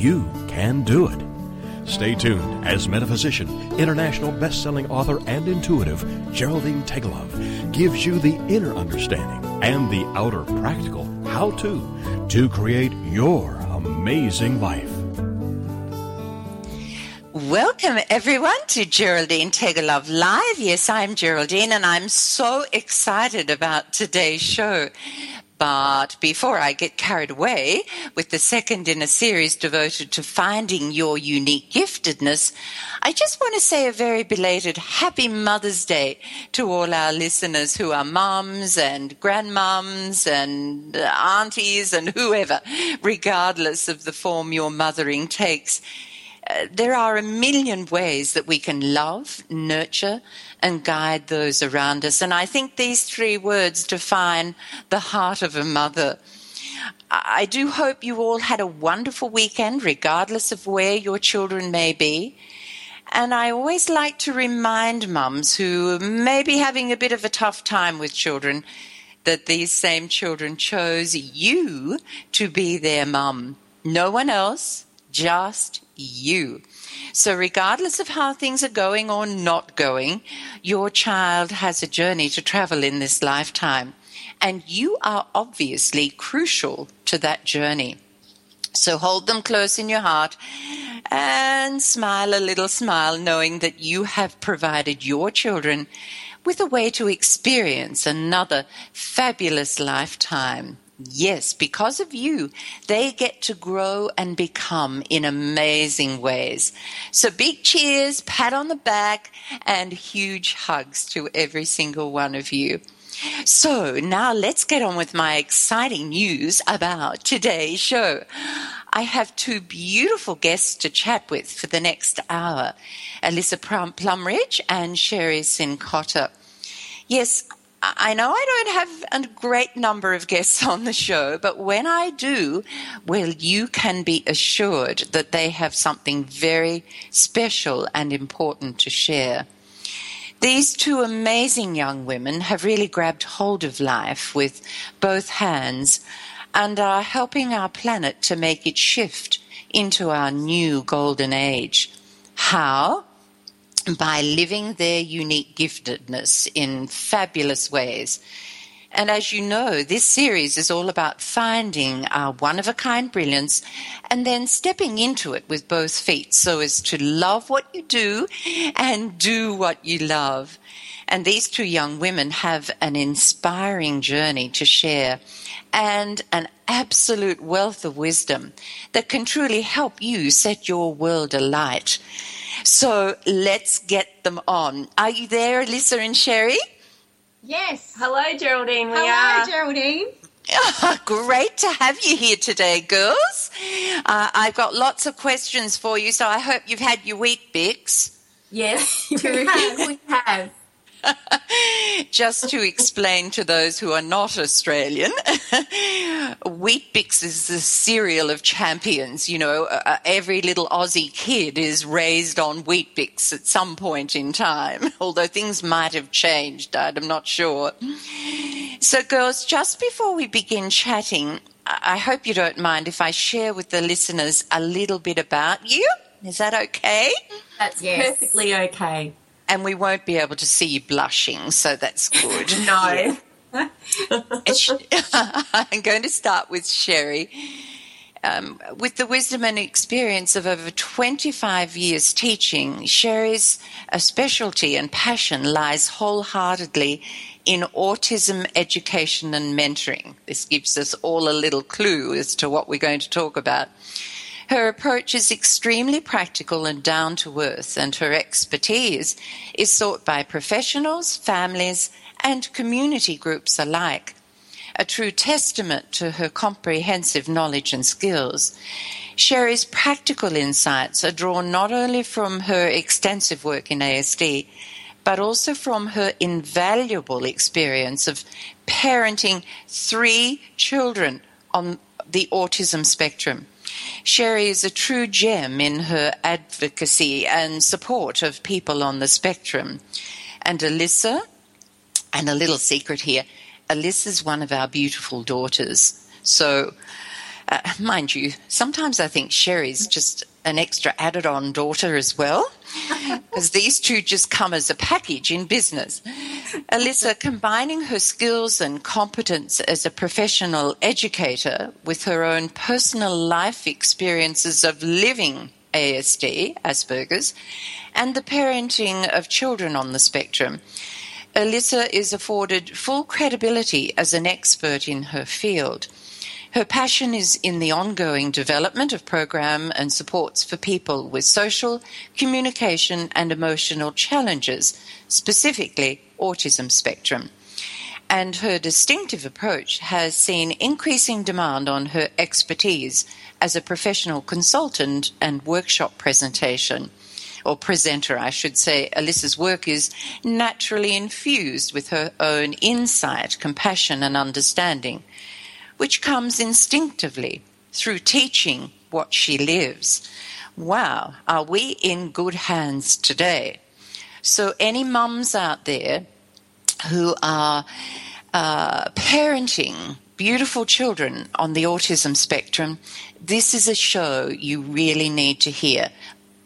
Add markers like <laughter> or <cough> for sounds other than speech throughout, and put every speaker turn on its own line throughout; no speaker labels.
you can do it. Stay tuned as metaphysician, international best-selling author, and intuitive Geraldine Tegelov gives you the inner understanding and the outer practical how-to to create your amazing life.
Welcome everyone to Geraldine Tegelov Live. Yes, I'm Geraldine and I'm so excited about today's show. But before I get carried away with the second in a series devoted to finding your unique giftedness, I just want to say a very belated happy Mother's Day to all our listeners who are mums and grandmums and aunties and whoever, regardless of the form your mothering takes. Uh, there are a million ways that we can love, nurture, and guide those around us. And I think these three words define the heart of a mother. I do hope you all had a wonderful weekend, regardless of where your children may be. And I always like to remind mums who may be having a bit of a tough time with children that these same children chose you to be their mum. No one else, just you. So, regardless of how things are going or not going, your child has a journey to travel in this lifetime. And you are obviously crucial to that journey. So hold them close in your heart and smile a little smile, knowing that you have provided your children with a way to experience another fabulous lifetime Yes, because of you, they get to grow and become in amazing ways. So big cheers, pat on the back, and huge hugs to every single one of you. So now let's get on with my exciting news about today's show. I have two beautiful guests to chat with for the next hour Elissa Plumridge and Sherri Cincotta. Yes, I know I don't have a great number of guests <laughs> on the show, but when I do, well, you can be assured that they have something very special and important to share. These two amazing young women have really grabbed hold of life with both hands and are helping our planet to make it shift into our new golden age. How? By living their unique giftedness in fabulous ways. And as you know, this series is all about finding our one of a kind brilliance and then stepping into it with both feet so as to love what you do and do what you love. And these two young women have an inspiring journey to share and an absolute wealth of wisdom that can truly help you set your world alight. So let's get them on. Are you there, Elissa and Sherri?
Yes. Hello, Geraldine. We
Hello,
are.
Geraldine. <laughs>
great to have you here today, girls. Uh, I've got lots of questions for you, so I hope you've had your Weet-Bix.
Yes, <laughs> we have. we have. <laughs>
Just to explain to those who are not Australian, <laughs> Weet-Bix is the cereal of champions. You know, uh, uh, every little Aussie kid is raised on Weet-Bix at some point in time, <laughs> although things might have changed. I'm not sure. So, girls, just before we begin chatting, I hope you don't mind if I share with the listeners a little bit about you. Is that okay?
That's yes. perfectly okay
and we won't be able to see you blushing, so that's good. <laughs>
no. <laughs>
I'm going to start with Sherri. Um, with the wisdom and experience of over 25 years teaching, Sherri's a specialty and passion lies wholeheartedly in autism education and mentoring. This gives us all a little clue as to what we're going to talk about. Her approach is extremely practical and down to earth, and her expertise is sought by professionals, families, and community groups alike. A true testament to her comprehensive knowledge and skills. Sherri's practical insights are drawn not only from her extensive work in ASD, but also from her invaluable experience of parenting three children on the autism spectrum. Sherri is a true gem in her advocacy and support of people on the spectrum. And Elissa, and a little secret here, Elissa's one of our beautiful daughters. So, uh, mind you, sometimes I think Sherri's just an extra added on daughter as well, <laughs> because these two just come as a package in business. Elissa, combining her skills and competence as a professional educator with her own personal life experiences of living ASD, Asperger's, and the parenting of children on the spectrum, Elissa is afforded full credibility as an expert in her field. Her passion is in the ongoing development of program and supports for people with social, communication, and emotional challenges, specifically autism spectrum. And her distinctive approach has seen increasing demand on her expertise as a professional consultant and workshop presentation or presenter, I should say, Elissa's work is naturally infused with her own insight, compassion, and understanding which comes instinctively through teaching what she lives. Wow, are we in good hands today? So, any mums out there who are uh, parenting beautiful children on the autism spectrum, this is a show you really need to hear.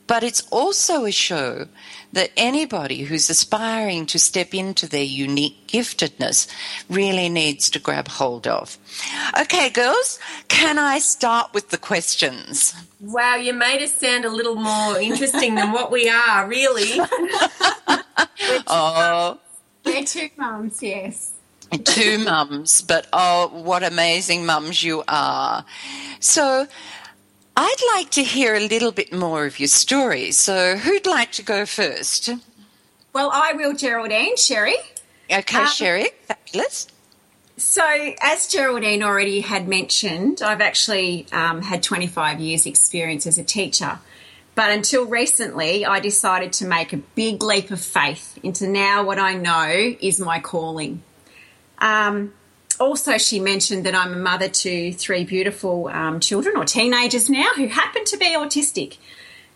But it's also a show that anybody who's aspiring to step into their unique giftedness really needs to grab hold of. Okay, girls, can I start with the questions?
Wow, you made us sound a little more interesting than what we are, really. <laughs>
we're oh,
we're two mums, yes.
Two mums, but oh, what amazing mums you are. So, I'd like to hear a little bit more of your story. So, who'd like to go first?
Well, I will, Geraldine. Sherri.
Okay, um, Sherri. Fabulous.
So, as Geraldine already had mentioned, I've actually um, had 25 years' experience as a teacher. But until recently, I decided to make a big leap of faith into now what I know is my calling. Um, also, she mentioned that I'm a mother to three beautiful um, children or teenagers now who happen to be autistic.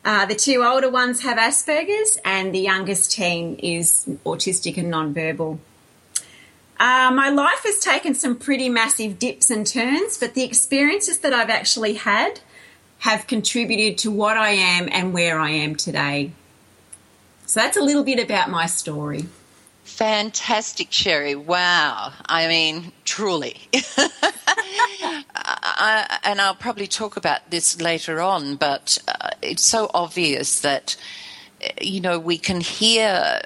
Uh, the two older ones have Asperger's, and the youngest teen is autistic and nonverbal. Uh, my life has taken some pretty massive dips and turns, but the experiences that I've actually had have contributed to what I am and where I am today. So that's a little bit about my story.
Fantastic, Sherri. Wow. I mean, truly. <laughs> I, and I'll probably talk about this later on, but uh, it's so obvious that, you know, we can hear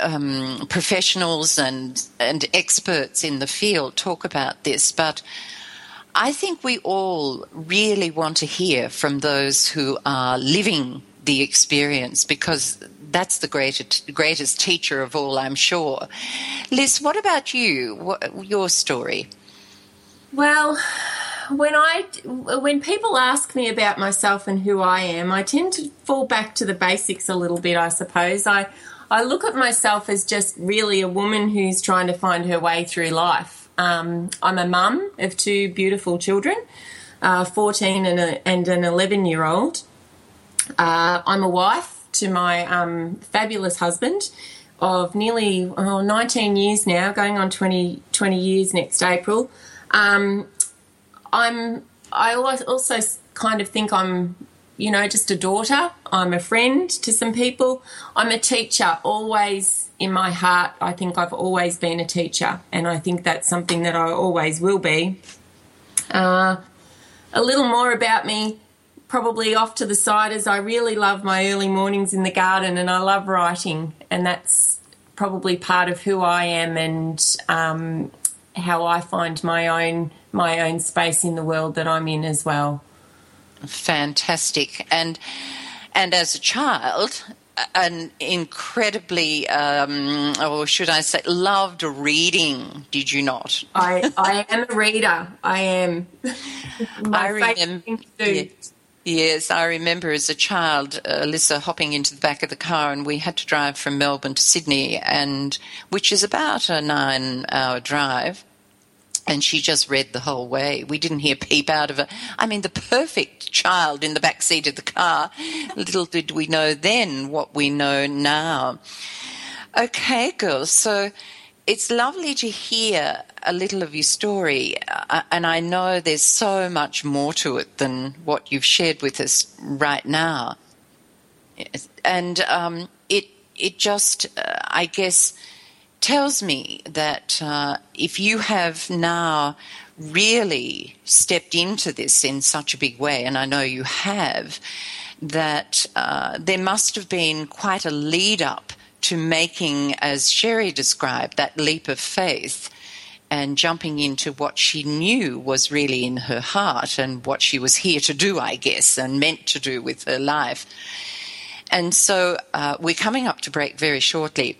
um, professionals and, and experts in the field talk about this, but I think we all really want to hear from those who are living the experience because that's the greatest, greatest teacher of all, I'm sure. Liz, what about you? What, your story?
Well, when I when people ask me about myself and who I am, I tend to fall back to the basics a little bit. I suppose I I look at myself as just really a woman who's trying to find her way through life. Um, I'm a mum of two beautiful children, uh, 14 and, a, and an 11 year old. Uh, I'm a wife to my um, fabulous husband of nearly oh, 19 years now, going on 20, 20 years next April. Um, I'm I also kind of think I'm you know just a daughter. I'm a friend to some people. I'm a teacher. Always in my heart, I think I've always been a teacher, and I think that's something that I always will be. Uh, a little more about me probably off to the side is I really love my early mornings in the garden and I love writing, and that's probably part of who I am and um, how I find my own my own space in the world that I'm in as well.
Fantastic, and and as a child, an incredibly, um, or should I say, loved reading. Did you not?
I I am a reader. I am.
I remember. Yes, I remember as a child, uh, Elissa hopping into the back of the car, and we had to drive from Melbourne to Sydney, and which is about a nine-hour drive. And she just read the whole way. We didn't hear peep out of her. I mean, the perfect child in the back seat of the car. Little did we know then what we know now. Okay, girls. So it's lovely to hear a little of your story, uh, and I know there's so much more to it than what you've shared with us right now. And um, it it just, uh, I guess, tells me that uh, if you have now really stepped into this in such a big way, and I know you have, that uh, there must have been quite a lead up to making, as Sherri described, that leap of faith and jumping into what she knew was really in her heart and what she was here to do, I guess, and meant to do with her life. And so uh, we're coming up to break very shortly.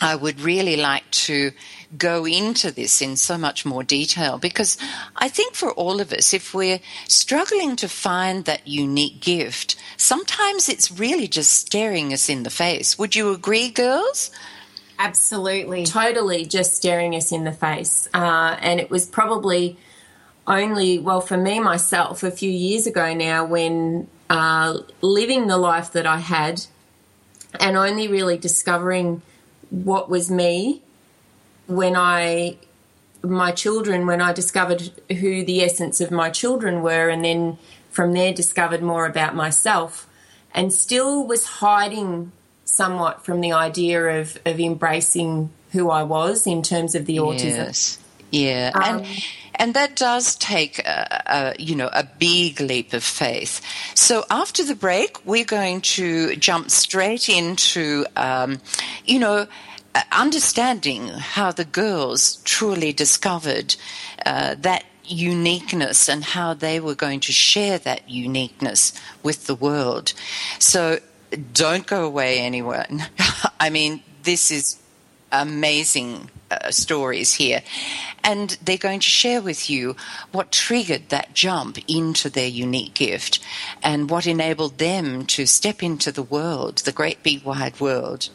I would really like to go into this in so much more detail because I think for all of us, if we're struggling to find that unique gift, sometimes it's really just staring us in the face. Would you agree, girls?
Absolutely.
Totally just staring us in the face. Uh, and it was probably only, well, for me myself, a few years ago now when uh, living the life that I had and only really discovering what was me when I my children when I discovered who the essence of my children were and then from there discovered more about myself and still was hiding somewhat from the idea of, of embracing who I was in terms of the autism.
Yes. Yeah. Um, and and that does take a, a, you know a big leap of faith. So after the break, we're going to jump straight into um, you know understanding how the girls truly discovered uh, that uniqueness and how they were going to share that uniqueness with the world. So don't go away anyone. <laughs> I mean, this is amazing uh, stories here. And they're going to share with you what triggered that jump into their unique gift and what enabled them to step into the world, the great big wide world.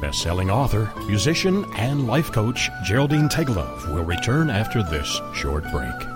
Best-selling author, musician, and life coach Geraldine Tegelov will return after this short break.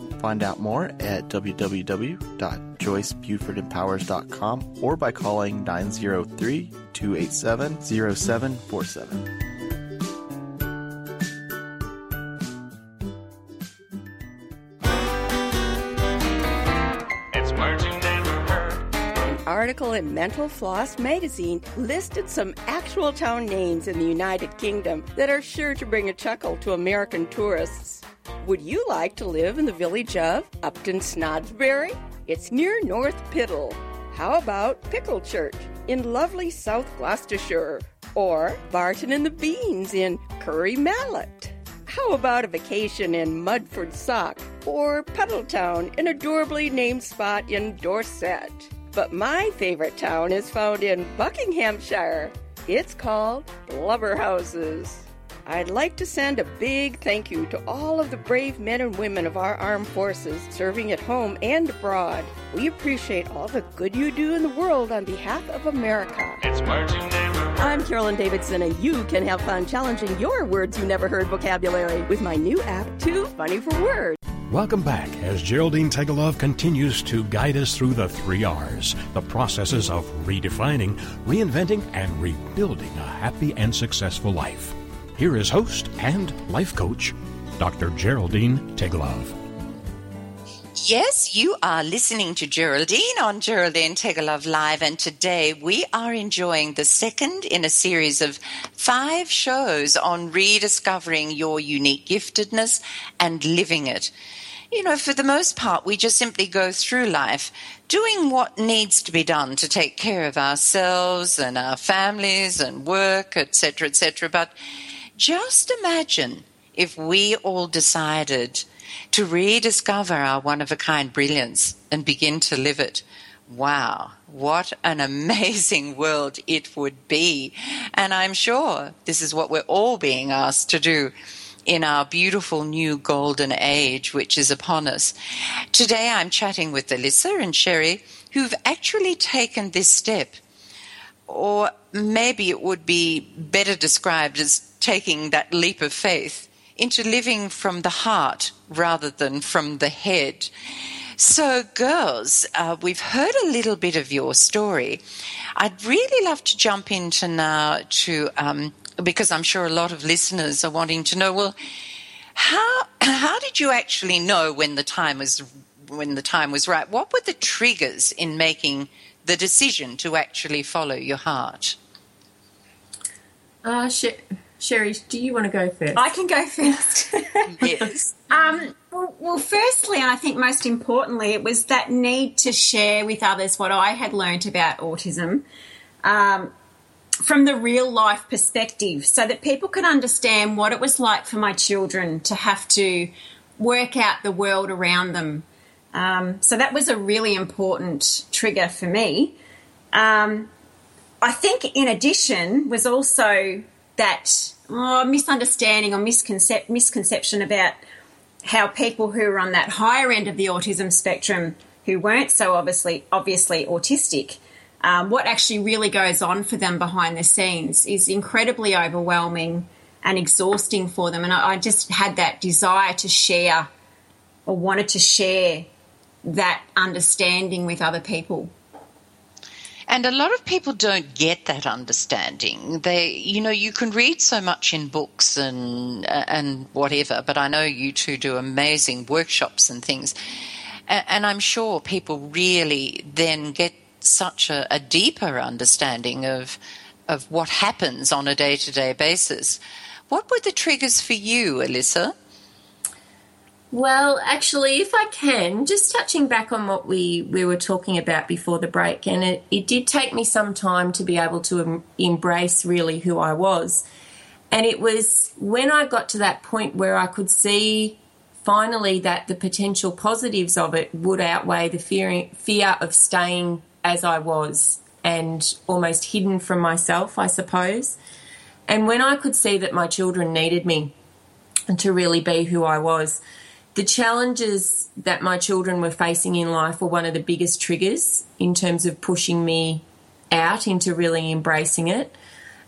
Find out more at www.joycebufordempowers.com or by calling 903 287 0747.
article in Mental Floss magazine listed some actual town names in the United Kingdom that are sure to bring a chuckle to American tourists. Would you like to live in the village of Upton Snodsbury? It's near North Piddle. How about Pucklechurch in lovely South Gloucestershire? Or Barton and the Beans in Curry Mallet? How about a vacation in Mudford Sock or Puddletown, an adorably named spot in Dorset? But my favorite town is found in Buckinghamshire. It's called Blubberhouses. I'd like to send a big thank you to all of the brave men and women of our armed forces serving at home and abroad. We appreciate all the good you do in the world on behalf of America. It's marching day. I'm Carolyn Davidson, and you can have fun challenging your words you never heard vocabulary with my new app, Too Funny for Words.
Welcome back as Geraldine Tegelov continues to guide us through the three R's, the processes of redefining, reinventing, and rebuilding a happy and successful life. Here is host and life coach, Dr. Geraldine Tegelov.
Yes, you are listening to Geraldine on Geraldine Love Live, and today we are enjoying the second in a series of five shows on rediscovering your unique giftedness and living it. You know, for the most part, we just simply go through life doing what needs to be done to take care of ourselves and our families and work, etc., etc. But just imagine if we all decided to rediscover our one of a kind brilliance and begin to live it. Wow, what an amazing <laughs> world it would be. And I'm sure this is what we're all being asked to do in our beautiful new golden age which is upon us. Today I'm chatting with Elissa and Sherri who've actually taken this step. Or maybe it would be better described as taking that leap of faith into living from the heart rather than from the head. So, girls, uh, we've heard a little bit of your story. I'd really love to jump into now to um, because I'm sure a lot of listeners are wanting to know. Well, how <clears throat> how did you actually know when the time was when the time was right? What were the triggers in making the decision to actually follow your heart?
Uh, Sherri, do you want to go first?
I can go first. <laughs>
yes.
Um, well, well, firstly, and I think most importantly, it was that need to share with others what I had learnt about autism. Um, from the real life perspective so that people could understand what it was like for my children to have to work out the world around them. Um, so that was a really important trigger for me. Um, I think, in addition, was also that oh, misunderstanding or misconcep- misconception about how people who are on that higher end of the autism spectrum, who weren't so obviously obviously autistic, um, what actually really goes on for them behind the scenes is incredibly overwhelming and exhausting for them. And I, I just had that desire to share or wanted to share that understanding with other people.
And a lot of people don't get that understanding. They, you know, you can read so much in books and uh, and whatever, but I know you two do amazing workshops and things, and, and I'm sure people really then get such a, a deeper understanding of of what happens on a day to day basis. What were the triggers for you, Elissa?
Well, actually, if I can, just touching back on what we, we were talking about before the break, and it, it did take me some time to be able to em- embrace really who I was. And it was when I got to that point where I could see finally that the potential positives of it would outweigh the fear, fear of staying as I was and almost hidden from myself, I suppose. And when I could see that my children needed me to really be who I was, the challenges that my children were facing in life were one of the biggest triggers in terms of pushing me out into really embracing it.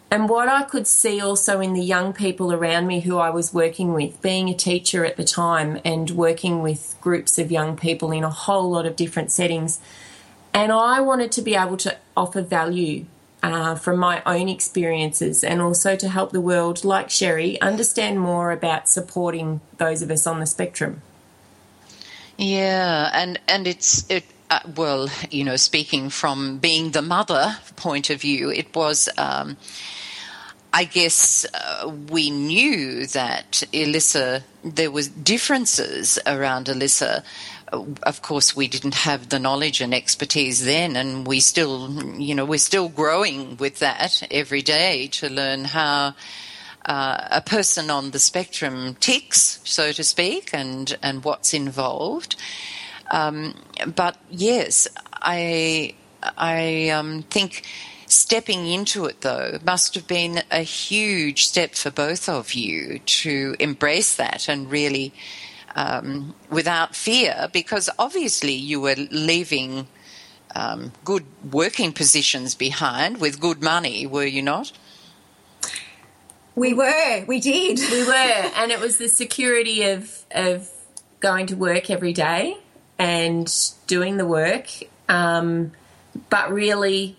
And what I could see also in the young people around me who I was working with, being a teacher at the time and working with groups of young people in a whole lot of different settings, and I wanted to be able to offer value uh, from my own experiences and also to help the world, like Sherri, understand more about supporting those of us on the spectrum.
Yeah, and and it's it. Uh, well, you know, speaking from being the mother point of view, it was. Um, I guess uh, we knew that Elissa, there was differences around Elissa of course, we didn't have the knowledge and expertise then, and we still, you know, we're still growing with that every day to learn how uh, a person on the spectrum ticks, so to speak, and and what's involved. Um, but yes, I I um, think stepping into it though must have been a huge step for both of you to embrace that and really um, without fear because obviously you were leaving um, good working positions behind with good money, were you not?
We were, we did.
We were, and it was the security of, of going to work every day and doing the work. Um, but really,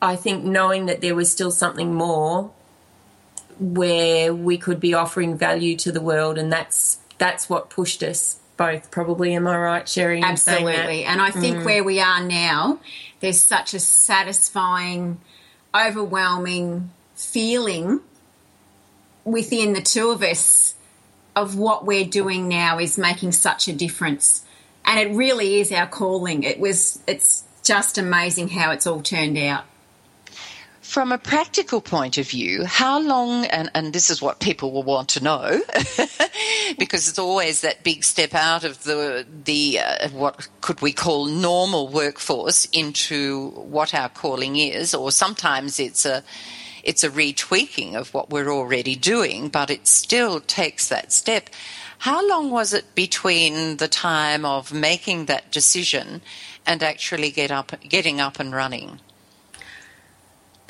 I think knowing that there was still something more where we could be offering value to the world, and that's that's what pushed us both, probably. Am I right, Sherri?
Absolutely. And I think mm. where we are now, there's such a satisfying, overwhelming feeling within the two of us of what we're doing now is making such a difference. And it really is our calling. It was it's just amazing how it's all turned out.
From a practical point of view, how long, and, and this is what people will want to know, <laughs> because it's always that big step out of the, the uh, what could we call normal workforce into what our calling is, or sometimes it's a, it's a retweaking of what we're already doing, but it still takes that step. How long was it between the time of making that decision and actually get up, getting up and running?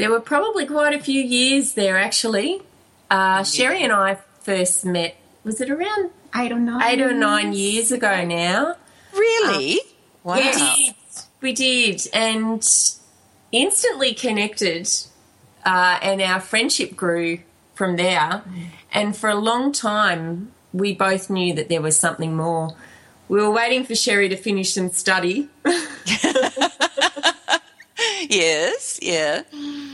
There were probably quite a few years there, actually. Uh, Sherri and I first met, was it around
eight or nine?
Eight or nine years ago now.
Really? Um,
wow. We did. We did. And instantly connected uh, and our friendship grew from there. And for a long time, we both knew that there was something more. We were waiting for Sherri to finish some study. <laughs> <laughs> <laughs>
yes, yeah.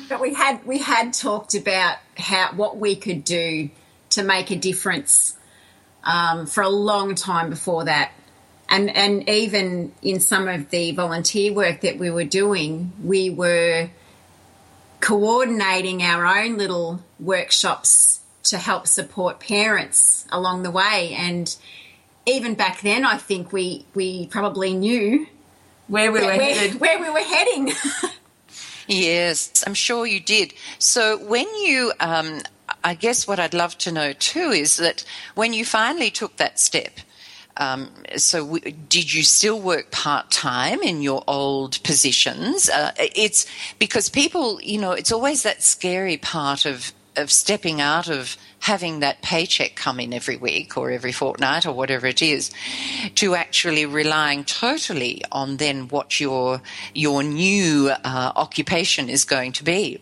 But we had we had talked about how what we could do to make a difference um, for a long time before that, and and even in some of the volunteer work that we were doing, we were coordinating our own little workshops to help support parents along the way. And even back then, I think we, we probably knew
where we were where, headed. <laughs>
Where we were heading. <laughs>
yes, I'm sure you did. So when you, um, I guess what I'd love to know too is that when you finally took that step, um, so, w- did you still work part time in your old positions? Uh, it's because people, you know, it's always that scary part of of stepping out of having that paycheck come in every week or every fortnight or whatever it is to actually relying totally on then what your your new uh, occupation is going to be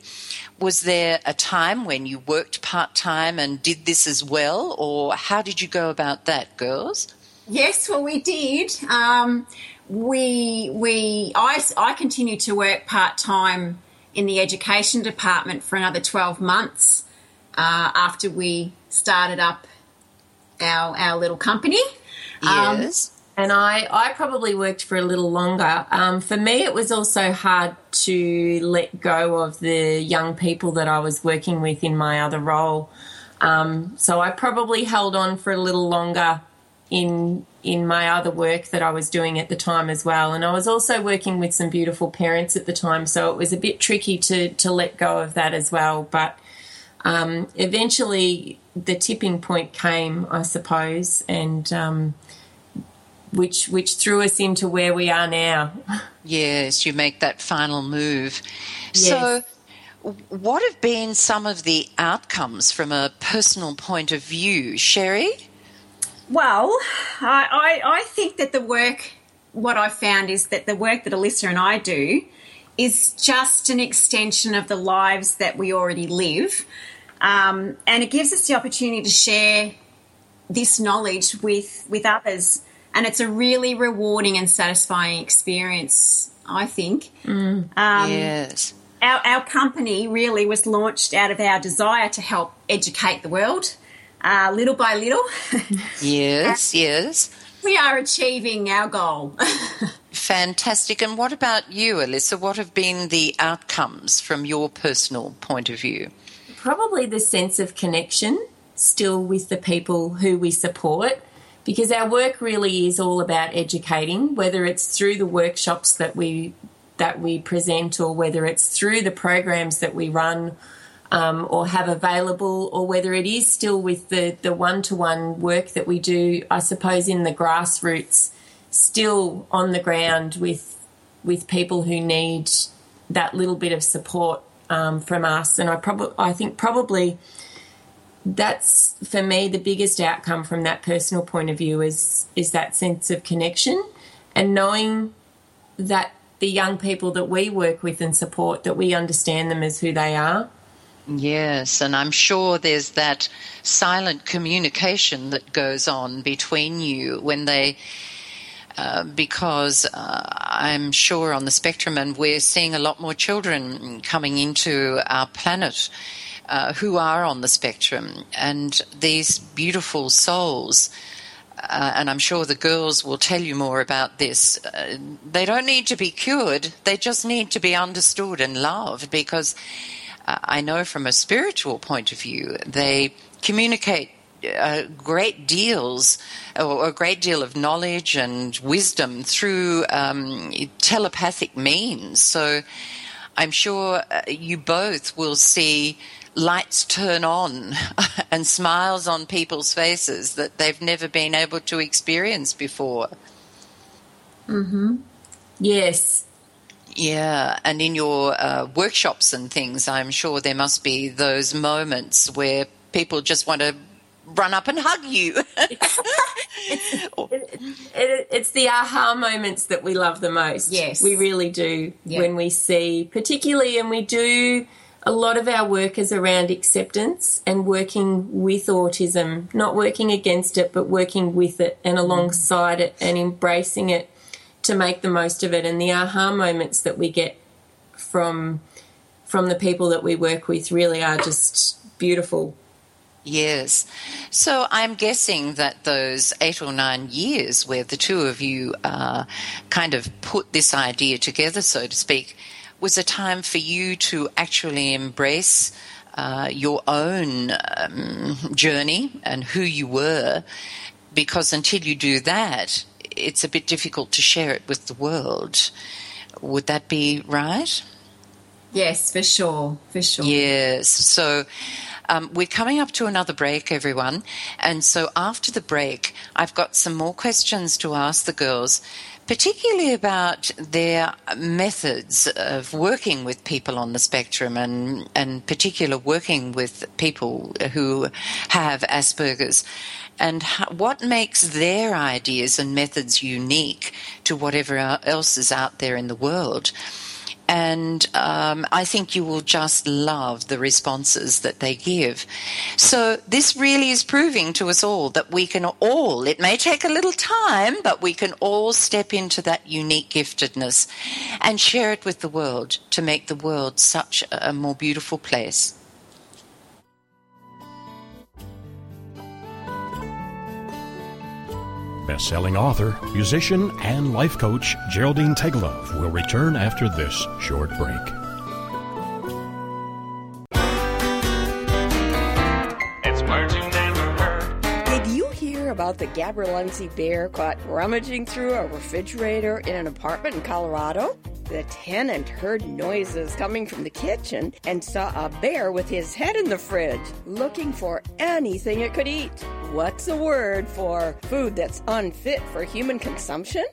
was there a time when you worked part time and did this as well or how did you go about that girls
Yes, well, we did. Um, we we I I continued to work part time in the education department for another twelve months uh, after we started up our our little company.
Um, yes. Um,
and I, I probably worked for a little longer. Um, for me, it was also hard to let go of the young people that I was working with in my other role. Um, so I probably held on for a little longer in in my other work that I was doing at the time as well. And I was also working with some beautiful parents at the time, so it was a bit tricky to to let go of that as well. But um, eventually, the tipping point came, I suppose, and um, which which threw us into where we are now. <laughs>
Yes, you make that final move. Yes. So. What have been some of the outcomes from a personal point of view, Sherri?
Well, I, I, I think that the work, what I found is that the work that Elissa and I do is just an extension of the lives that we already live. Um, and it gives us the opportunity to share this knowledge with, with others. And it's a really rewarding and satisfying experience, I think.
Mm, um, yes.
Our, our company really was launched out of our desire to help educate the world uh, little by little.
yes, <laughs> yes.
We are achieving our goal. <laughs>
Fantastic. And what about you, Elissa? What have been the outcomes from your personal point of view?
Probably the sense of connection still with the people who we support because our work really is all about educating whether it's through the workshops that we that we present or whether it's through the programs that we run um, or have available, or whether it is still with the the one to one work that we do, I suppose in the grassroots, still on the ground with with people who need that little bit of support um, from us. And I probably I think probably that's for me the biggest outcome from that personal point of view is is that sense of connection and knowing that the young people that we work with and support that we understand them as who they are
Yes, and I'm sure there's that silent communication that goes on between you when they. Uh, because uh, I'm sure on the spectrum, and we're seeing a lot more children coming into our planet uh, who are on the spectrum, and these beautiful souls. Uh, and I'm sure the girls will tell you more about this. Uh, they don't need to be cured, they just need to be understood and loved because I know from a spiritual point of view, they communicate uh, great deals or a great deal of knowledge and wisdom through um, telepathic means. So I'm sure uh, you both will see lights turn on <laughs> and smiles on people's faces that they've never been able to experience before.
Mhm. Yes.
Yeah, and in your uh, workshops and things, I'm sure there must be those moments where people just want to run up and hug you. <laughs>
It, it, it's the aha moments that we love the most.
Yes.
We really do.
Yeah.
When we see, particularly, and we do a lot of our work is around acceptance and working with autism, not working against it, but working with it and alongside it and embracing it to make the most of it. And the aha moments that we get from from the people that we work with really are just beautiful.
Yes. So I'm guessing that those eight or nine years where the two of you uh, kind of put this idea together, so to speak, was a time for you to actually embrace uh, your own um, journey and who you were, because until you do that, it's a bit difficult to share it with the world. Would that be right?
Yes, for sure, for sure.
Yes. So um, we're coming up to another break, everyone. And so after the break, I've got some more questions to ask the girls, particularly about their methods of working with people on the spectrum and, and particular working with people who have Asperger's and what makes their ideas and methods unique to whatever else is out there in the world and um, I think you will just love the responses that they give. So this really is proving to us all that we can all, it may take a little time, but we can all step into that unique giftedness and share it with the world to make the world such a more beautiful place.
Best-selling author, musician, and life coach Geraldine Tegelov will return after this short break.
About the Gaberlunzie bear caught rummaging through a refrigerator in an apartment in Colorado? The tenant heard noises coming from the kitchen and saw a bear with his head in the fridge, looking for anything it could eat. What's a word for food that's unfit for human consumption?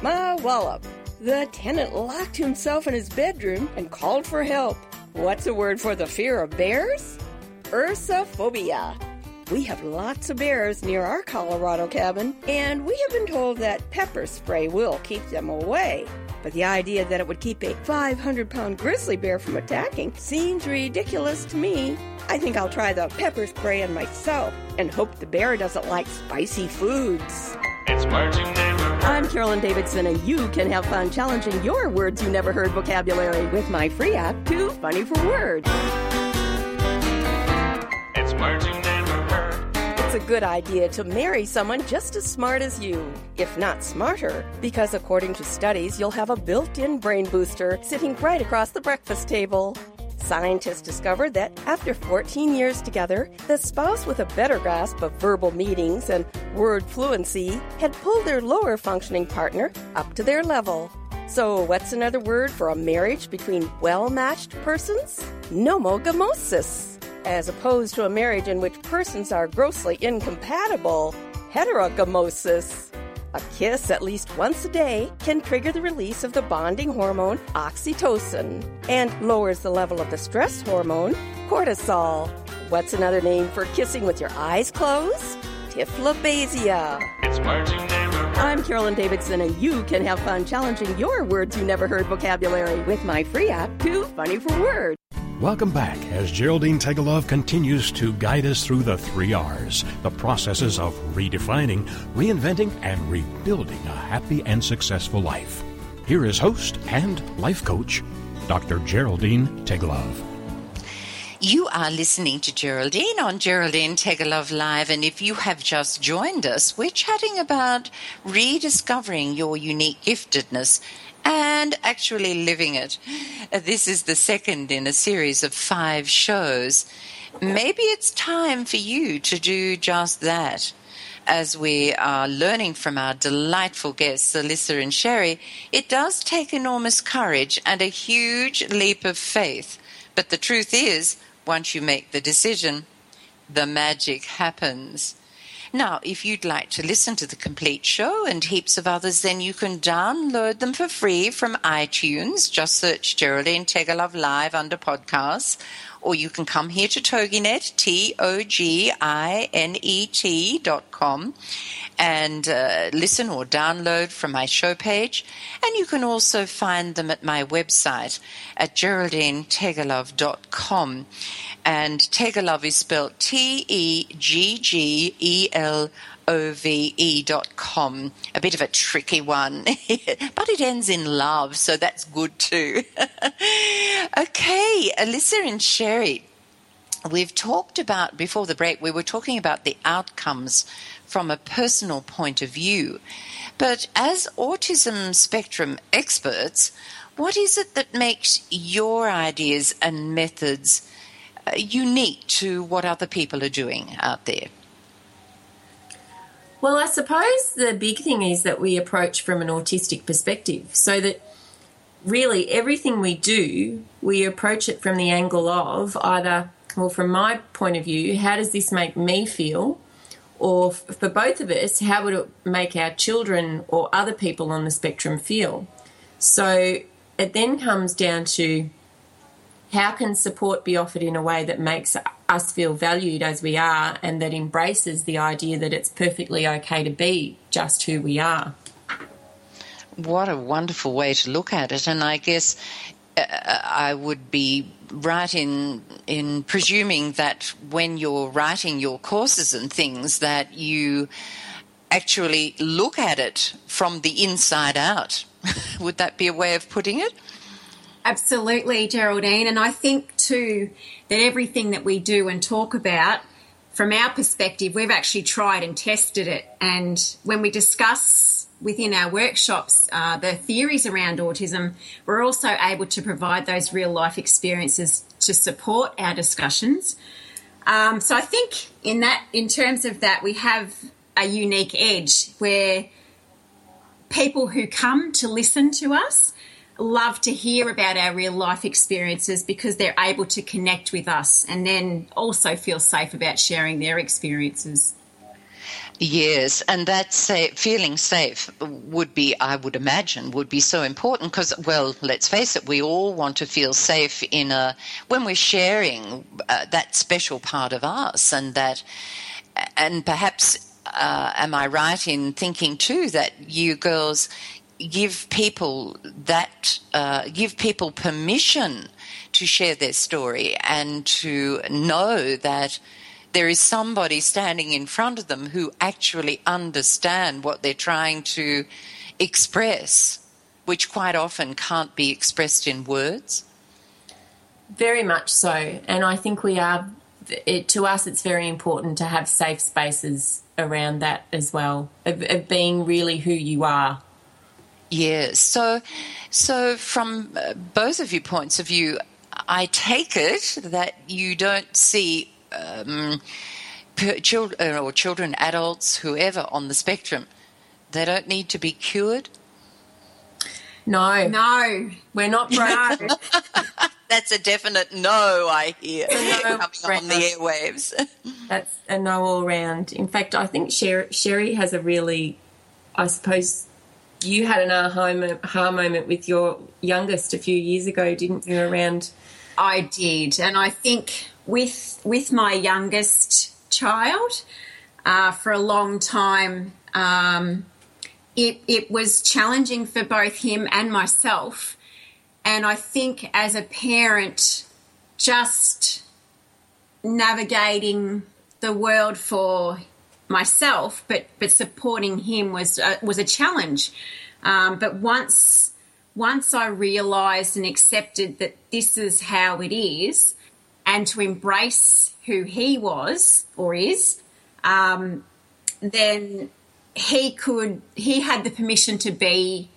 Ma wallop. The tenant locked himself in his bedroom and called for help. What's a word for the fear of bears? Ursophobia. We have lots of bears near our Colorado cabin, and we have been told that pepper spray will keep them away. But the idea that it would keep a 500 pound grizzly bear from attacking seems ridiculous to me. I think I'll try the pepper spray on myself and hope the bear doesn't like spicy foods.
It's never heard.
I'm Carolyn Davidson, and you can have fun challenging your words you never heard vocabulary with my free app, Too Funny for Words.
It's words you never heard.
It's a good idea to marry someone just as smart as you, if not smarter, because according to studies, you'll have a built in brain booster sitting right across the breakfast table. Scientists discovered that after 14 years together, the spouse with a better grasp of verbal meanings and word fluency had pulled their lower functioning partner up to their level. So, what's another word for a marriage between well matched persons? Nomogamosis as opposed to a marriage in which persons are grossly incompatible, heterogamosis. A kiss at least once a day can trigger the release of the bonding hormone oxytocin and lowers the level of the stress hormone cortisol. What's another name for kissing with your eyes closed? Typhlobasia.
It's words you never heard.
I'm Carolyn Davidson, and you can have fun challenging your words you never heard vocabulary with my free app, Too Funny for Words.
Welcome back as Geraldine Tegelov continues to guide us through the three R's, the processes of redefining, reinventing, and rebuilding a happy and successful life. Here is host and life coach, Dr. Geraldine Tegelov.
You are listening to Geraldine on Geraldine Tegelov Live, and if you have just joined us, we're chatting about rediscovering your unique giftedness and actually living it. Uh, This is the second in a series of five shows. Maybe it's time for you to do just that. As we are learning from our delightful guests, Elissa and Sherri, it does take enormous courage and a huge leap of faith. But the truth is, once you make the decision, the magic happens. Now, if you'd like to listen to the complete show and heaps of others, then you can download them for free from iTunes. Just search Geraldine Teggelove Live under podcasts. Or you can come here to TogiNet, T O G I N E T dot com, and uh, listen or download from my show page. And you can also find them at my website at geraldineteggelove.com. And Teggelove is spelled T E G G E L O V E dot com. A bit of a tricky one, <laughs> but it ends in love, so that's good too. <laughs> okay, Elissa and Sherri, we've talked about before the break, we were talking about the outcomes from a personal point of view. But as autism spectrum experts, what is it that makes your ideas and methods Uh, unique to what other people are doing out there?
Well, I suppose the big thing is that we approach from an autistic perspective, so that really everything we do, we approach it from the angle of either, well, from my point of view, how does this make me feel? Or for both of us, how would it make our children or other people on the spectrum feel? So it then comes down to how can support be offered in a way that makes us feel valued as we are and that embraces the idea that it's perfectly okay to be just who we are?
What a wonderful way to look at it. And I guess uh, I would be right in in presuming that when you're writing your courses and things that you actually look at it from the inside out. <laughs> would that be a way of putting it?
Absolutely, Geraldine. And I think too that everything that we do and talk about, from our perspective, we've actually tried and tested it. And when we discuss within our workshops uh, the theories around autism, we're also able to provide those real life experiences to support our discussions. Um, so I think in that, in terms of that, we have a unique edge where people who come to listen to us love to hear about our real life experiences because they're able to connect with us and then also feel safe about sharing their experiences.
Yes, and that feeling safe would be, I would imagine, would be so important because, well, let's face it, we all want to feel safe in a when we're sharing uh, that special part of us, and that, and perhaps, uh, am I right in thinking too that you girls give people that uh, give people permission to share their story and to know that there is somebody standing in front of them who actually understand what they're trying to express, which quite often can't be expressed in words.
Very much so. And I think we are, it, to us, it's very important to have safe spaces around that as well, of, of being really who you are.
Yes. So, so from uh, both of your points of view, I take it that you don't see um, children or children, adults, whoever on the spectrum, they don't need to be cured.
No,
No,
we're not <laughs> brave.
That's a definite no. I hear
no,
coming on the airwaves. <laughs>
That's a no all round. In fact, I think Sher- Sherri has a really, I suppose, you had an aha moment, aha moment with your youngest a few years ago, didn't you? Around
I did, and I think with with my youngest child, uh, for a long time, um, it it was challenging for both him and myself. And I think as a parent, just navigating the world for myself, but but supporting him was uh, was a challenge. Um, but once once I realised and accepted that this is how it is, and to embrace who he was or is, um, then he could he had the permission to be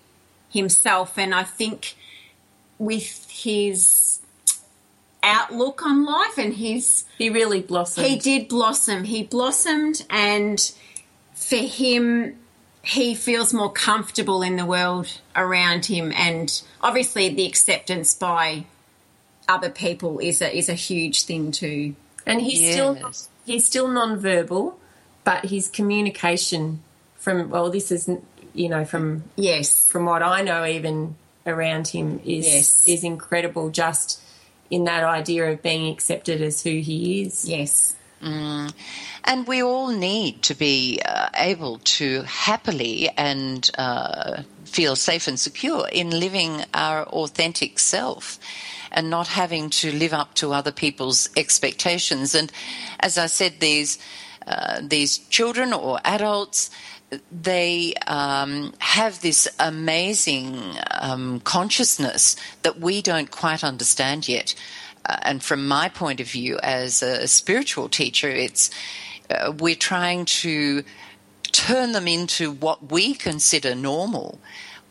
himself, and I think with his outlook on life and his
He really blossomed.
he did blossom. He blossomed, and for him, he feels more comfortable in the world around him, and obviously the acceptance by other people is a is a huge thing too.
And he's still he's still non-verbal, but his communication from well, this is you know from
Yes,
from what I know, even around him is
Yes.
is incredible. Just in that idea of being accepted as who he is.
yes,
And we all need to be uh, able to happily and uh, feel safe and secure in living our authentic self and not having to live up to other people's expectations. And as I said, these uh, these children or adults, they um, have this amazing um, consciousness that we don't quite understand yet. Uh, and from my point of view as a spiritual teacher, it's uh, we're trying to turn them into what we consider normal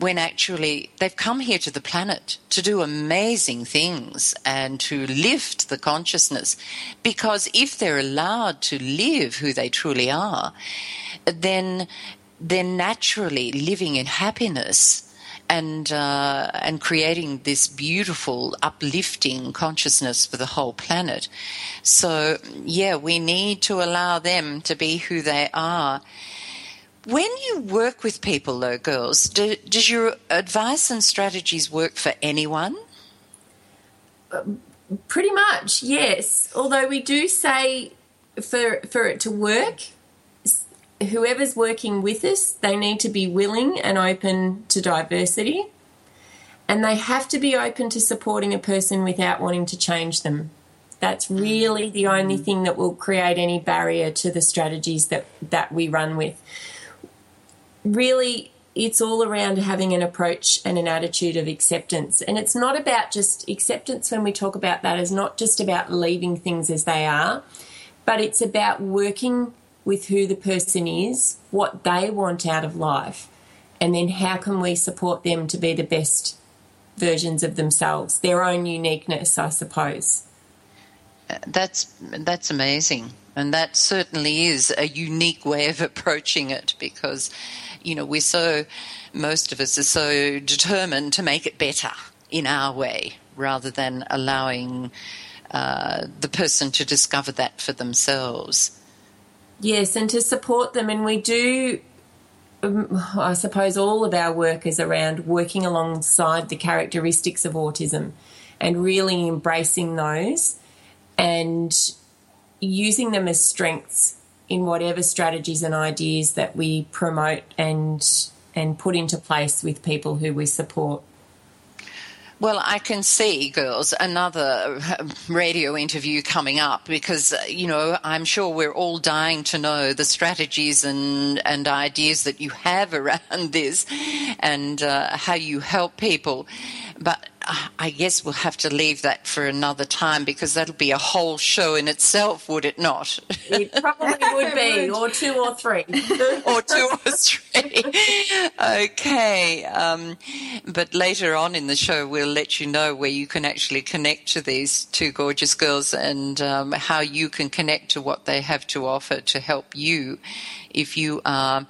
when actually they've come here to the planet to do amazing things and to lift the consciousness. Because if they're allowed to live who they truly are, then they're naturally living in happiness and uh, and creating this beautiful, uplifting consciousness for the whole planet. So yeah, we need to allow them to be who they are. When you work with people, though, girls, do, does your advice and strategies work for anyone?
Um, pretty much, yes. Although we do say for for it to work, whoever's working with us, they need to be willing and open to diversity, and they have to be open to supporting a person without wanting to change them. That's really the only mm. thing that will create any barrier to the strategies that that we run with. Really, it's all around having an approach and an attitude of acceptance. And it's not about just acceptance when we talk about that, is not just about leaving things as they are, but it's about working with who the person is, what they want out of life, and then how can we support them to be the best versions of themselves, their own uniqueness, I suppose.
Uh, that's that's amazing, and that certainly is a unique way of approaching it because, you know, we're so most of us are so determined to make it better in our way rather than allowing uh, the person to discover that for themselves.
Yes, and to support them. And we do, um, I suppose, all of our work is around working alongside the characteristics of autism and really embracing those and using them as strengths in whatever strategies and ideas that we promote and and put into place with people who we support.
Well, I can see, girls, another uh, radio interview coming up because, uh, you know, I'm sure we're all dying to know the strategies and, and ideas that you have <laughs> around this and uh, how you help people. But I guess we'll have to leave that for another time because that'll be a whole show in itself, would it not?
It probably <laughs> would be, or two or three. <laughs>
or two or three. okay. Um, but later on in the show, we'll let you know where you can actually connect to these two gorgeous girls and um, how you can connect to what they have to offer to help you if you are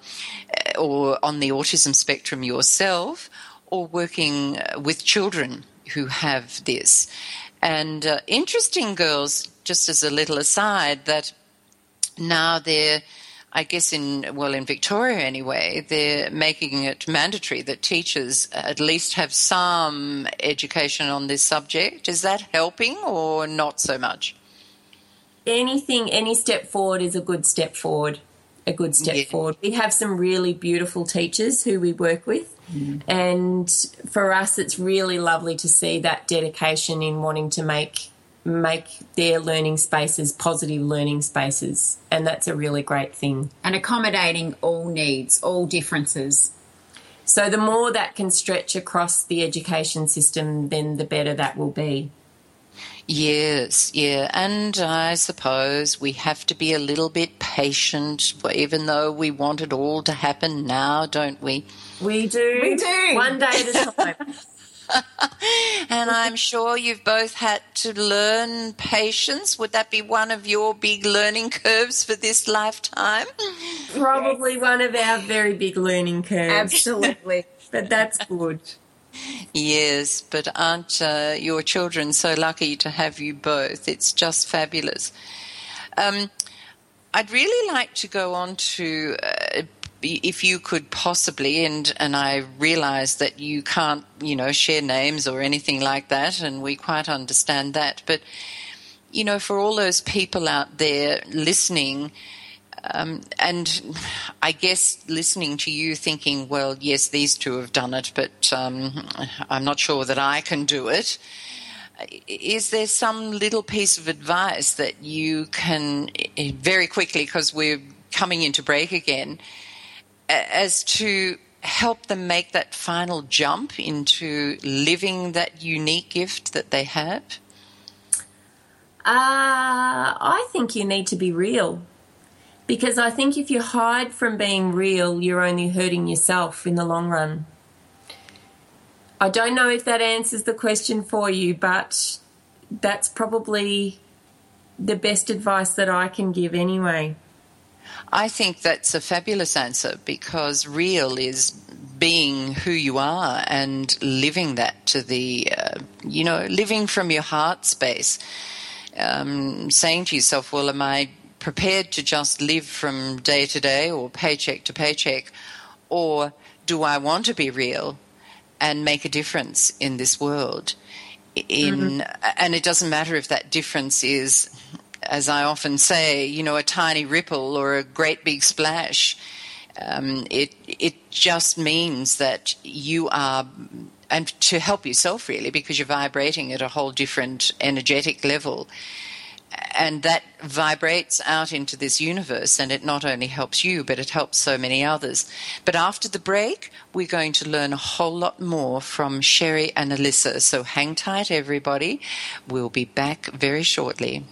or on the autism spectrum yourself or working uh, with children who have this. And uh, interesting, girls, just as a little aside, that now they're I guess in well in Victoria anyway, they're making it mandatory that teachers at least have some education on this subject. Is that helping or not so much?
anything, any step forward is a good step forward. A good step
Yeah.
forward. We have some really beautiful teachers who we work with, and for us, it's really lovely to see that dedication in wanting to make make their learning spaces positive learning spaces. And that's a really great thing.
And accommodating all needs, all differences.
So the more that can stretch across the education system, then the better that will be.
Yes, yeah, and I suppose we have to be a little bit patient, even though we want it all to happen now, don't we?
We do.
We do.
One day at a time. <laughs>
And I'm sure you've both had to learn patience. Would that be one of your big learning curves for this lifetime?
Probably one of our very big learning curves.
Absolutely. <laughs>
But that's good.
Yes, but aren't uh, your children so lucky to have you both? It's just fabulous. Um, I'd really like to go on to, uh, if you could possibly, and, and I realize that you can't, you know, share names or anything like that, and we quite understand that, but, you know, for all those people out there listening, um, and I guess listening to you thinking, well, yes, these two have done it, but um, I'm not sure that I can do it. Is there some little piece of advice that you can, eh, very quickly, because we're coming into break again, as to help them make that final jump into living that unique gift that they have?
Uh, I think you need to be real. Because I think if you hide from being real, you're only hurting yourself in the long run. I don't know if that answers the question for you, but that's probably the best advice that I can give anyway.
I think that's a fabulous answer because real is being who you are and living that to the, uh, you know, living from your heart space. Um, saying to yourself, well, am I prepared to just live from day to day or paycheck to paycheck? Or do I want to be real and make a difference in this world? In, And it doesn't matter if that difference is as I often say, you know, a tiny ripple or a great big splash. Um, it it just means that you are, and to help yourself really, because you're vibrating at a whole different energetic level, and that vibrates out into this universe, and it not only helps you, but it helps so many others. But after the break, we're going to learn a whole lot more from Sherri and Elissa. So hang tight, everybody. We'll be back very shortly.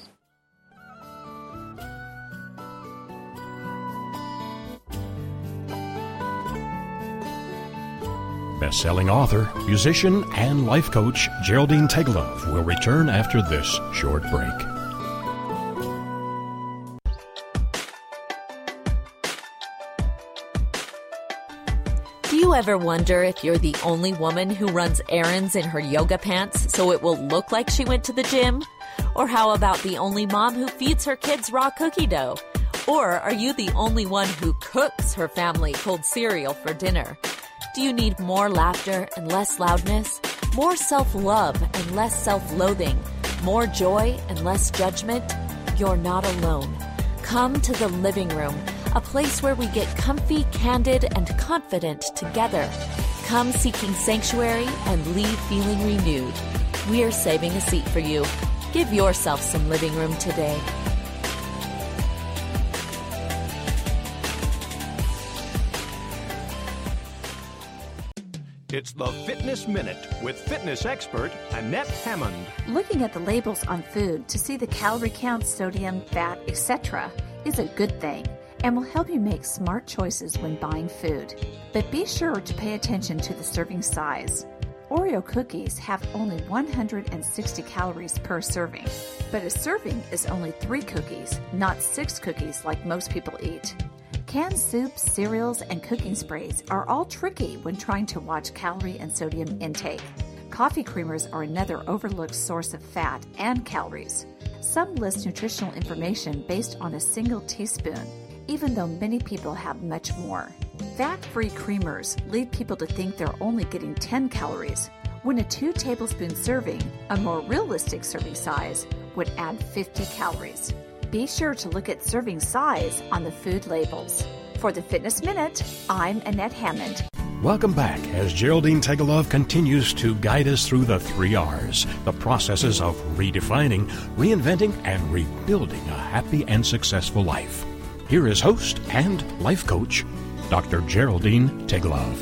Best-selling author, musician, and life coach Geraldine Teggelove will return after this short break.
Ever wonder if you're the only woman who runs errands in her yoga pants so it will look like she went to the gym? Or how about the only mom who feeds her kids raw cookie dough? Or are you the only one who cooks her family cold cereal for dinner? Do you need more laughter and less loudness? More self love and less self loathing? More joy and less judgment? You're not alone. Come to the living room, a place where we get comfy, candid, and confident together. Come seeking sanctuary and leave feeling renewed. We're saving a seat for you. Give yourself some living room today.
It's the Fitness Minute with fitness expert Annette Hammond.
Looking at the labels on food to see the calorie count, sodium, fat, etc. is a good thing and will help you make smart choices when buying food. But be sure to pay attention to the serving size. Oreo cookies have only 160 calories per serving, but a serving is only 3 cookies, not 6 cookies like most people eat. Canned soups, cereals, and cooking sprays are all tricky when trying to watch calorie and sodium intake. Coffee creamers are another overlooked source of fat and calories. Some list nutritional information based on a single teaspoon, even though many people have much more. Fat free creamers lead people to think they're only getting 10 calories, when a 2 tablespoon serving, a more realistic serving size, would add 50 calories. Be sure to look at serving size on the food labels. For the Fitness Minute, I'm Annette Hammond.
Welcome back as Geraldine Teggelove continues to guide us through the three R's, the processes of redefining, reinventing, and rebuilding a happy and successful life. Here is host and life coach, Dr. Geraldine Teggelove.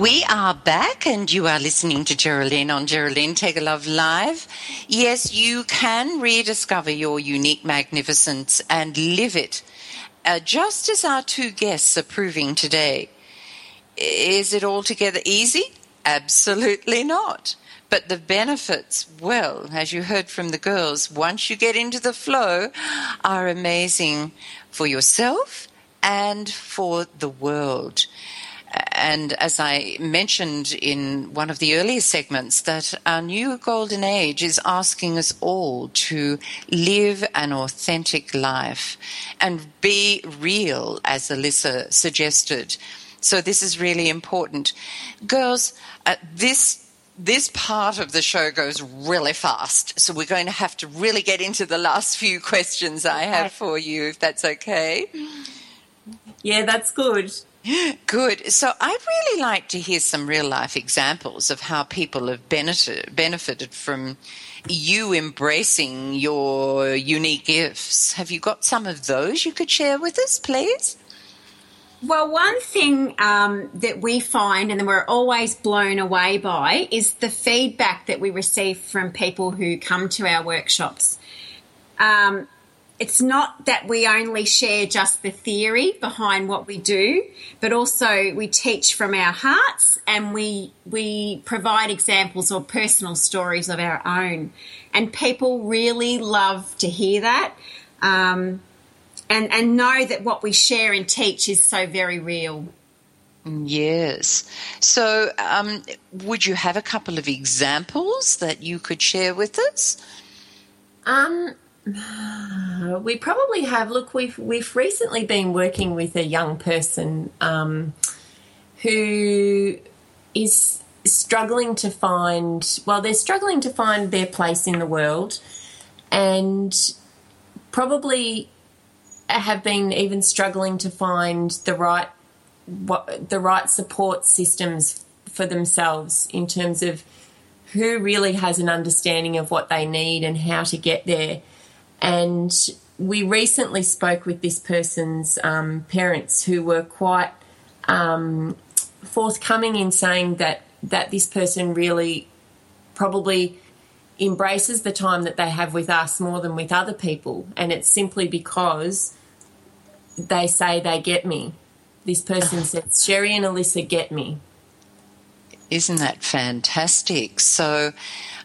We are back, and you are listening to Geraldine on Geraldine Teggelove Live. Yes, you can rediscover your unique magnificence and live it, uh, just as our two guests are proving today. Is it altogether easy? Absolutely not. But the benefits, well, as you heard from the girls, once you get into the flow, are amazing for yourself and for the world. And as I mentioned in one of the earlier segments, that our new golden age is asking us all to live an authentic life and be real, as Elissa suggested. So this is really important. Girls, uh, this this part of the show goes really fast, so we're going to have to really get into the last few questions I have for you, if that's okay.
Yeah, that's good. <gasps>
Good. So I'd really like to hear some real life examples of how people have benefited, benefited from you embracing your unique gifts. Have you got some of those you could share with us, please?
Well, one thing um, that we find and we're always blown away by is the feedback that we receive from people who come to our workshops. Um, it's not that we only share just the theory behind what we do, but also we teach from our hearts and we we provide examples or personal stories of our own, and people really love to hear that. Um, and, and know that what we share and teach is so very real.
Yes. So, um, would you have a couple of examples that you could share with us?
Um, we probably have. Look, we've we've recently been working with a young person um, who is struggling to find. Well, they're struggling to find their place in the world, and probably have been even struggling to find the right what the right support systems for themselves in terms of who really has an understanding of what they need and how to get there. And we recently spoke with this person's um, parents who were quite um, forthcoming in saying that that this person really probably embraces the time that they have with us more than with other people, and it's simply because they say they get me. This person says, Sherri and Elissa get me.
Isn't that fantastic? So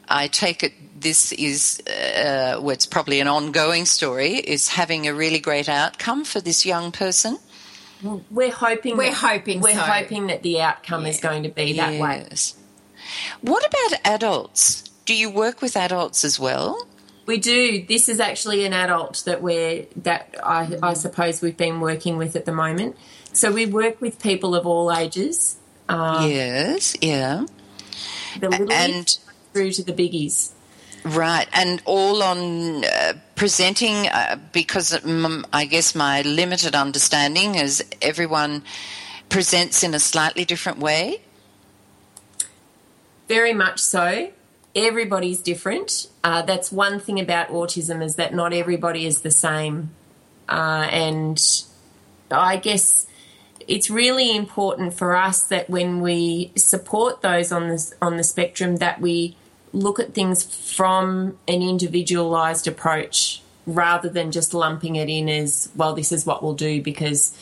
I take it this is, uh, well, it's probably an ongoing story, is having a really great outcome for this young person.
We're hoping.
We're
that,
hoping
We're
so.
hoping that the outcome is going to be that way.
What about adults? Do you work with adults as well?
We do. This is actually an adult that we're that I, I suppose we've been working with at the moment. So we work with people of all ages. Um,
yes, yeah.
The little
And-
through to the biggies.
Right, and all on uh, presenting uh, because mm, I guess my limited understanding is everyone presents in a slightly different way.
Very much so. Everybody's different. Uh, that's one thing about autism is that not everybody is the same, uh, and I guess it's really important for us that when we support those on the on the spectrum that we look at things from an individualized approach rather than just lumping it in as well this is what we'll do because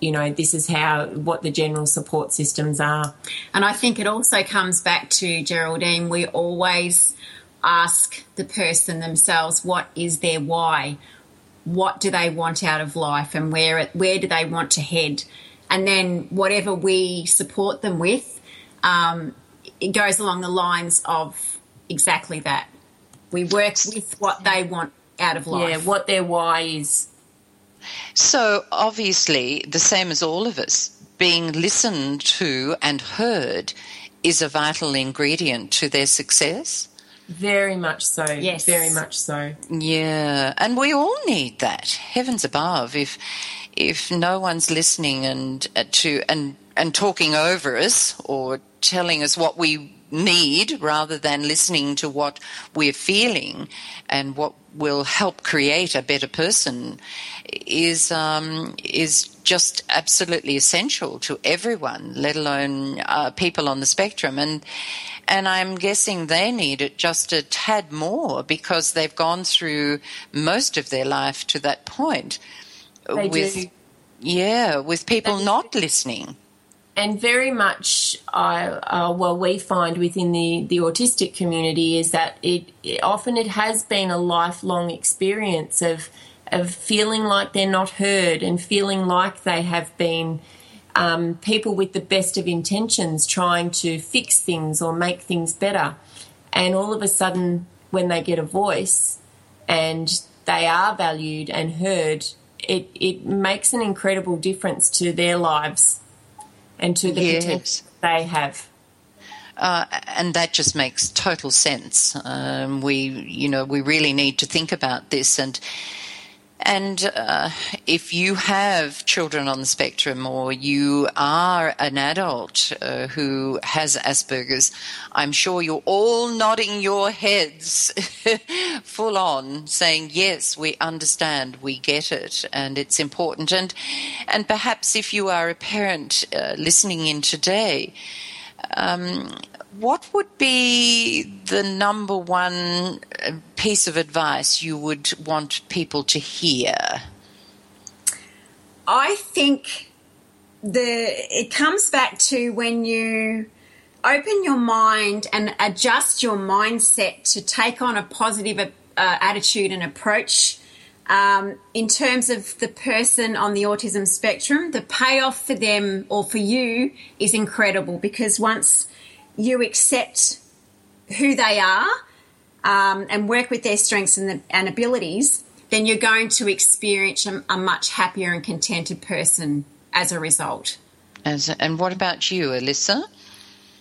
you know this is how what the general support systems are
And I think it also comes back to Geraldine, we always ask the person themselves what is their why? What do they want out of life and where where do they want to head? And then whatever we support them with, um, it goes along the lines of exactly that. We work with what they want out of life.
yeah what their why is
So obviously, the same as all of us, being listened to and heard is a vital ingredient to their success.
Very much so.
Yes.
Very much so.
Yeah, and we all need that. Heavens above, if if no one's listening and uh, to and and talking over us or telling us what we need rather than listening to what we're feeling and what will help create a better person is um, is just absolutely essential to everyone, let alone uh, people on the spectrum. And and I'm guessing they need it just a tad more because they've gone through most of their life to that point.
They
with
do.
yeah, with people not listening.
And very much I uh, well we find within the the autistic community is that it, it often it has been a lifelong experience of of feeling like they're not heard and feeling like they have been um, people with the best of intentions trying to fix things or make things better. And all of a sudden when they get a voice and they are valued and heard it, it makes an incredible difference to their lives and to the
Yes.
they have.
Uh, and that just makes total sense. Um, we, you know, we really need to think about this. And and uh, if you have children on the spectrum, or you are an adult uh, who has Asperger's, I'm sure you're all nodding your heads, <laughs> full on, saying yes, we understand, we get it, and it's important. And and perhaps if you are a parent uh, listening in today um, what would be the number one uh, piece of advice you would want people to hear?
I think the it comes back to when you open your mind and adjust your mindset to take on a positive uh, attitude and approach um, in terms of the person on the autism spectrum. The payoff for them or for you is incredible because once you accept who they are um, and work with their strengths and, the, and abilities, then you're going to experience a, a much happier and contented person as a result.
As, and what about you, Elissa?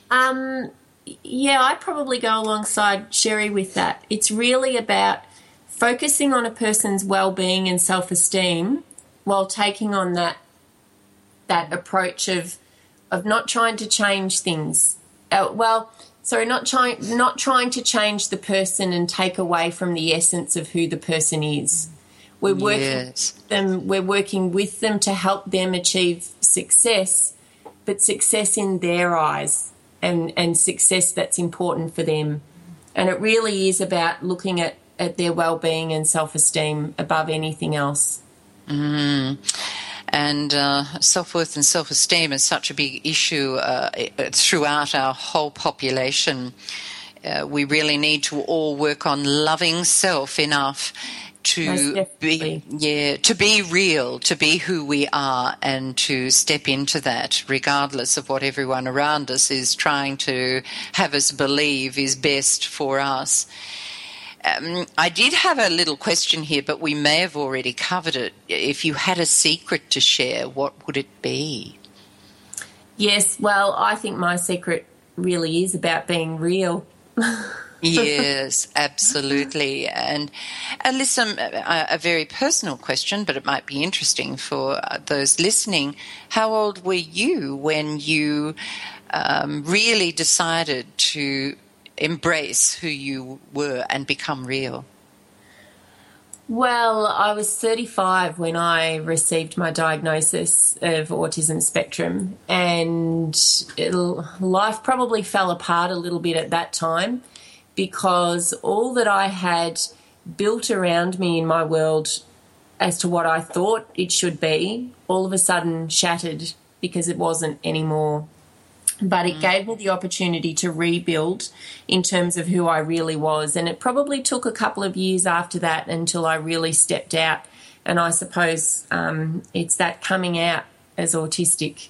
Um, yeah, I'd probably go alongside Sherri with that. It's really about focusing on a person's well-being and self-esteem while taking on that that approach of of not trying to change things. Uh, well, sorry, not trying not trying to change the person and take away from the essence of who the person is. We're working
Yes.
with them. We're working with them to help them achieve success, but success in their eyes and and success that's important for them. And it really is about looking at at their well-being and self-esteem above anything else.
Mm. And uh, self worth and self esteem is such a big issue uh, throughout our whole population. Uh, we really need to all work on loving self enough to be yeah to be real, to be who we are, and to step into that, regardless of what everyone around us is trying to have us believe is best for us. Um, I did have a little question here, but we may have already covered it. If you had a secret to share, what would it be?
Yes, well, I think my secret really is about being real. <laughs>
yes, absolutely. And and listen, a, a very personal question, but it might be interesting for uh, those listening. How old were you when you um, really decided to embrace who you were and become real?
Well, I was 35 when I received my diagnosis of autism spectrum, and life probably fell apart a little bit at that time because all that I had built around me in my world as to what I thought it should be all of a sudden shattered because it wasn't anymore. But it gave me the opportunity to rebuild in terms of who I really was. And it probably took a couple of years after that until I really stepped out. And I suppose um, it's that coming out as autistic.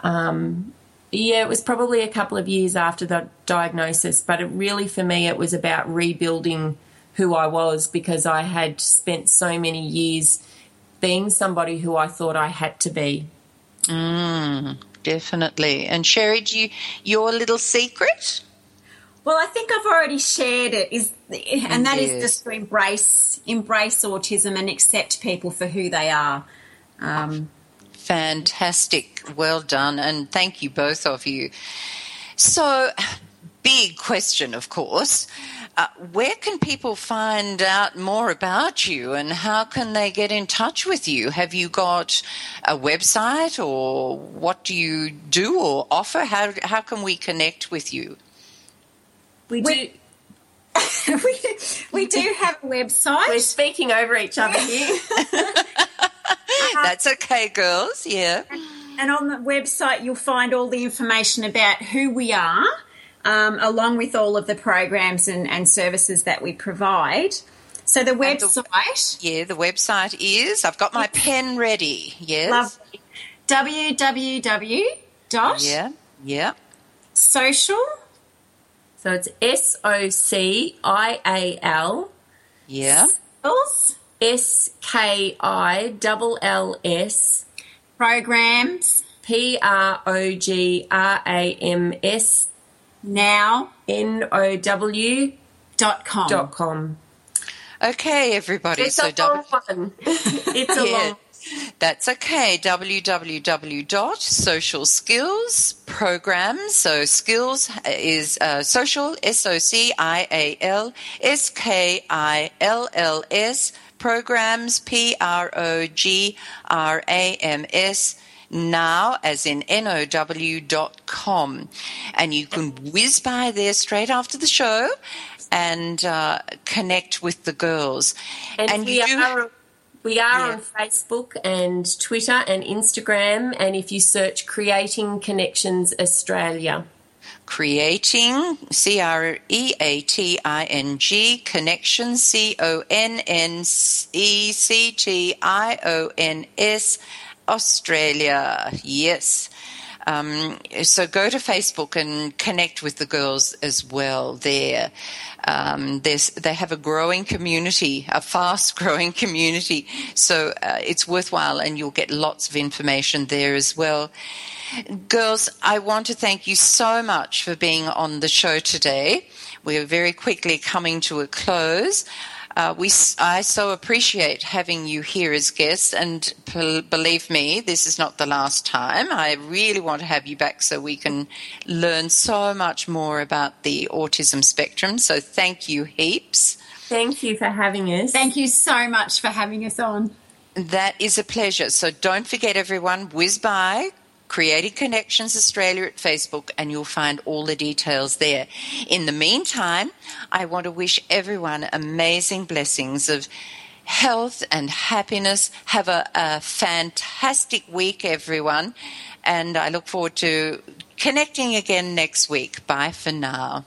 Um, yeah, it was probably a couple of years after the diagnosis, but it really, for me, it was about rebuilding who I was because I had spent so many years being somebody who I thought I had to be.
Mm, definitely. And Sherri, do you, your little secret?
Well, I think I've already shared it. Is and that is
Yes.
just to embrace embrace autism and accept people for who they are. Um,
Fantastic. Well done. And thank you, both of you. So, big question, of course. Uh, where can people find out more about you and how can they get in touch with you? Have you got a website or what do you do or offer? How, how can we connect with you?
We
We-
do. <laughs>
we, we do have a website.
We're speaking over each other here. <laughs> <laughs>
That's okay, girls. Yeah.
And on the website, you'll find all the information about who we are, um, along with all of the programs and, and services that we provide. So the
And the-
website,
Yeah, the website is, I've got my pen ready. Yes.
lovely, www dot
Yeah. Yeah.
social
So it's S O C I A L
Yeah.
skills
S K I L L S
programs
P R O G R A M S
now
N O W
dot com.
dot com.
Okay, everybody.
It's
so
a long one. it's a <laughs>
Yeah.
long.
That's okay. www.socialskills programs. So skills is uh, social, S-O-C-I-A-L, S-K-I-L-L-S, programs, P-R-O-G-R-A-M-S, now as in N-O-W dot com. And you can whiz by there straight after the show and uh, connect with the girls.
And, we
you
are we are
Yeah.
on Facebook and Twitter and Instagram. And if you search "Creating Connections Australia,"
creating C R E A T I N G connections C O N N E C T I O N S Australia. Yes. Um, so go to Facebook and connect with the girls as well there. Um, they have a growing community, a fast <laughs> growing community. So uh, it's worthwhile and you'll get lots of information there as well. Girls, I want to thank you so much for being on the show today. We're very quickly coming to a close. Uh, we, s- I so appreciate having you here as guests, and p- believe me, this is not the last time. I really want to have you back so we can learn so much more about the autism spectrum. So thank you heaps.
thank you for having us.
Thank you so much for having us on.
That is a pleasure. So don't forget, everyone, whiz by Creating Connections Australia at Facebook and you'll find all the details there. In the meantime, I want to wish everyone amazing blessings of health and happiness. Have a, a fantastic week, everyone. And I look forward to connecting again next week. Bye for now.